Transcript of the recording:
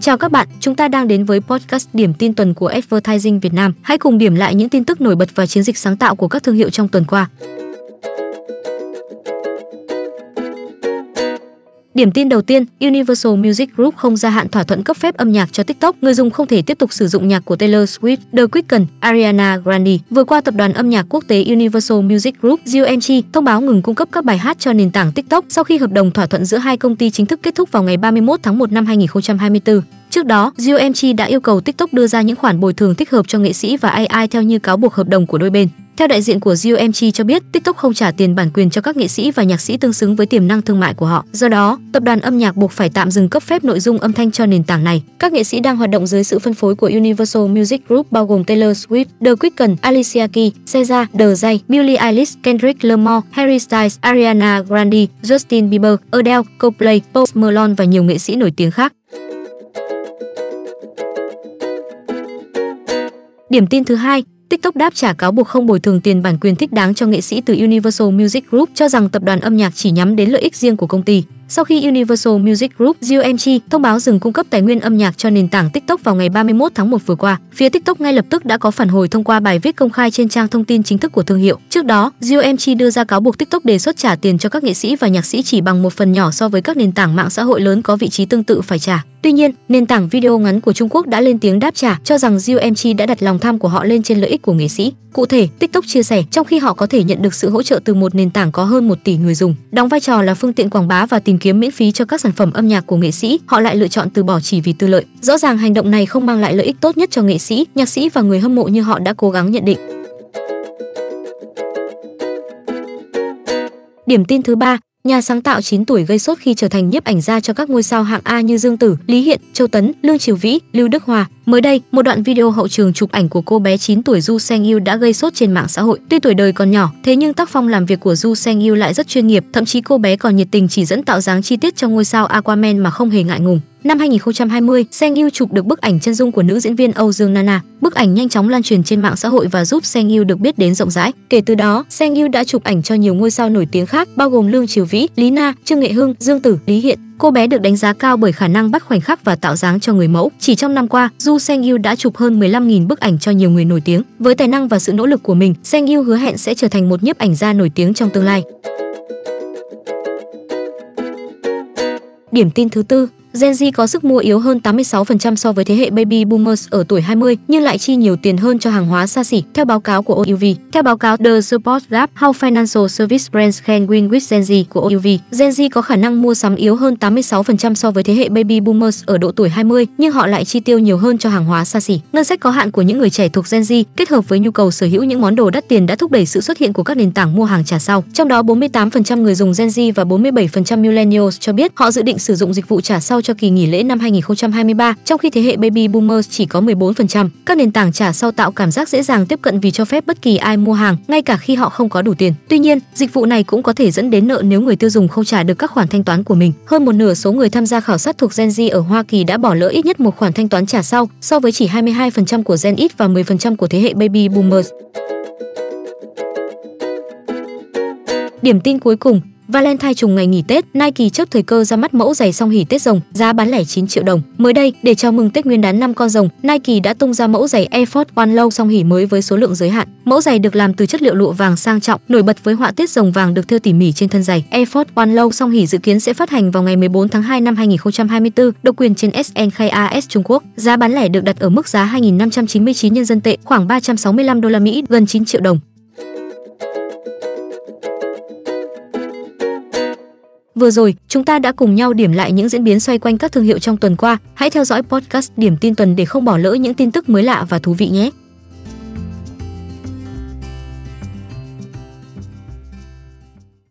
Chào các bạn, chúng ta đang đến với podcast điểm tin tuần của Advertising Việt Nam. Hãy cùng điểm lại những tin tức nổi bật và chiến dịch sáng tạo của các thương hiệu trong tuần qua. Điểm tin đầu tiên, Universal Music Group không gia hạn thỏa thuận cấp phép âm nhạc cho TikTok, người dùng không thể tiếp tục sử dụng nhạc của Taylor Swift, The Weeknd, Ariana Grande. Vừa qua, tập đoàn âm nhạc quốc tế Universal Music Group (UMG) thông báo ngừng cung cấp các bài hát cho nền tảng TikTok sau khi hợp đồng thỏa thuận giữa hai công ty chính thức kết thúc vào ngày 31 tháng 1 năm 2024. Trước đó, UMG đã yêu cầu TikTok đưa ra những khoản bồi thường thích hợp cho nghệ sĩ và AI theo như cáo buộc hợp đồng của đôi bên. Theo đại diện của UMG cho biết, TikTok không trả tiền bản quyền cho các nghệ sĩ và nhạc sĩ tương xứng với tiềm năng thương mại của họ. Do đó, tập đoàn âm nhạc buộc phải tạm dừng cấp phép nội dung âm thanh cho nền tảng này. Các nghệ sĩ đang hoạt động dưới sự phân phối của Universal Music Group bao gồm Taylor Swift, The Weeknd, Alicia Keys, SZA, The Jay, Billie Eilish, Kendrick Lamar, Harry Styles, Ariana Grande, Justin Bieber, Adele, Coldplay, Post Malone và nhiều nghệ sĩ nổi tiếng khác. Điểm tin thứ hai, TikTok đáp trả cáo buộc không bồi thường tiền bản quyền thích đáng cho nghệ sĩ từ Universal Music Group cho rằng tập đoàn âm nhạc chỉ nhắm đến lợi ích riêng của công ty. Sau khi Universal Music Group UMG thông báo dừng cung cấp tài nguyên âm nhạc cho nền tảng TikTok vào ngày 31 tháng 1 vừa qua, phía TikTok ngay lập tức đã có phản hồi thông qua bài viết công khai trên trang thông tin chính thức của thương hiệu. Trước đó, UMG đưa ra cáo buộc TikTok đề xuất trả tiền cho các nghệ sĩ và nhạc sĩ chỉ bằng một phần nhỏ so với các nền tảng mạng xã hội lớn có vị trí tương tự phải trả. Tuy nhiên, nền tảng video ngắn của Trung Quốc đã lên tiếng đáp trả cho rằng UMG đã đặt lòng tham của họ lên trên lợi ích của nghệ sĩ. Cụ thể, TikTok chia sẻ trong khi họ có thể nhận được sự hỗ trợ từ một nền tảng có hơn 1 tỷ người dùng, đóng vai trò là phương tiện quảng bá và tìm tìm kiếm miễn phí cho các sản phẩm âm nhạc của nghệ sĩ, họ lại lựa chọn từ bỏ chỉ vì tư lợi. Rõ ràng hành động này không mang lại lợi ích tốt nhất cho nghệ sĩ, nhạc sĩ và người hâm mộ như họ đã cố gắng nhận định. Điểm tin thứ ba, Nhà sáng tạo 9 tuổi gây sốt khi trở thành nhiếp ảnh gia cho các ngôi sao hạng A như Dương Tử, Lý Hiện, Châu Tấn, Lương Triều Vĩ, Lưu Đức Hòa. Mới đây, một đoạn video hậu trường chụp ảnh của cô bé 9 tuổi Du Seng Yu đã gây sốt trên mạng xã hội. Tuy tuổi đời còn nhỏ, thế nhưng tác phong làm việc của Du Seng Yu lại rất chuyên nghiệp, thậm chí cô bé còn nhiệt tình chỉ dẫn tạo dáng chi tiết cho ngôi sao Aquaman mà không hề ngại ngùng. Năm 2020, Seng Yu chụp được bức ảnh chân dung của nữ diễn viên Âu Dương Nana. Bức ảnh nhanh chóng lan truyền trên mạng xã hội và giúp Seng Yu được biết đến rộng rãi. Kể từ đó, Seng Yu đã chụp ảnh cho nhiều ngôi sao nổi tiếng khác, bao gồm Lương Triều Vĩ, Lý Na, Trương Nghệ Hưng, Dương Tử, Lý Hiện. Cô bé được đánh giá cao bởi khả năng bắt khoảnh khắc và tạo dáng cho người mẫu. Chỉ trong năm qua, Du Seng Yu đã chụp hơn 15.000 bức ảnh cho nhiều người nổi tiếng. Với tài năng và sự nỗ lực của mình, Seng Yu hứa hẹn sẽ trở thành một nhiếp ảnh gia nổi tiếng trong tương lai. Điểm tin thứ tư, Gen Z có sức mua yếu hơn 86% so với thế hệ baby boomers ở tuổi 20 nhưng lại chi nhiều tiền hơn cho hàng hóa xa xỉ, theo báo cáo của OUV. Theo báo cáo The Support Gap How Financial Service Brands Can Win with Gen Z của OUV, Gen Z có khả năng mua sắm yếu hơn 86% so với thế hệ baby boomers ở độ tuổi 20 nhưng họ lại chi tiêu nhiều hơn cho hàng hóa xa xỉ. Ngân sách có hạn của những người trẻ thuộc Gen Z kết hợp với nhu cầu sở hữu những món đồ đắt tiền đã thúc đẩy sự xuất hiện của các nền tảng mua hàng trả sau. Trong đó 48% người dùng Gen Z và 47% millennials cho biết họ dự định sử dụng dịch vụ trả sau cho kỳ nghỉ lễ năm 2023, trong khi thế hệ baby boomers chỉ có 14%. Các nền tảng trả sau tạo cảm giác dễ dàng tiếp cận vì cho phép bất kỳ ai mua hàng, ngay cả khi họ không có đủ tiền. Tuy nhiên, dịch vụ này cũng có thể dẫn đến nợ nếu người tiêu dùng không trả được các khoản thanh toán của mình. Hơn một nửa số người tham gia khảo sát thuộc Gen Z ở Hoa Kỳ đã bỏ lỡ ít nhất một khoản thanh toán trả sau, so với chỉ 22% của Gen X và 10% của thế hệ baby boomers. Điểm tin cuối cùng, Valentine trùng ngày nghỉ Tết, Nike chớp thời cơ ra mắt mẫu giày song hỉ Tết rồng, giá bán lẻ 9 triệu đồng. Mới đây, để chào mừng Tết Nguyên đán năm con rồng, Nike đã tung ra mẫu giày Air Force One Low song hỉ mới với số lượng giới hạn. Mẫu giày được làm từ chất liệu lụa vàng sang trọng, nổi bật với họa tiết rồng vàng được thêu tỉ mỉ trên thân giày. Air Force One Low song hỉ dự kiến sẽ phát hành vào ngày 14 tháng 2 năm 2024, độc quyền trên SNKAS Trung Quốc. Giá bán lẻ được đặt ở mức giá 2.599 nhân dân tệ, khoảng 365 đô la Mỹ, gần 9 triệu đồng. Vừa rồi, chúng ta đã cùng nhau điểm lại những diễn biến xoay quanh các thương hiệu trong tuần qua. Hãy theo dõi podcast Điểm tin tuần để không bỏ lỡ những tin tức mới lạ và thú vị nhé.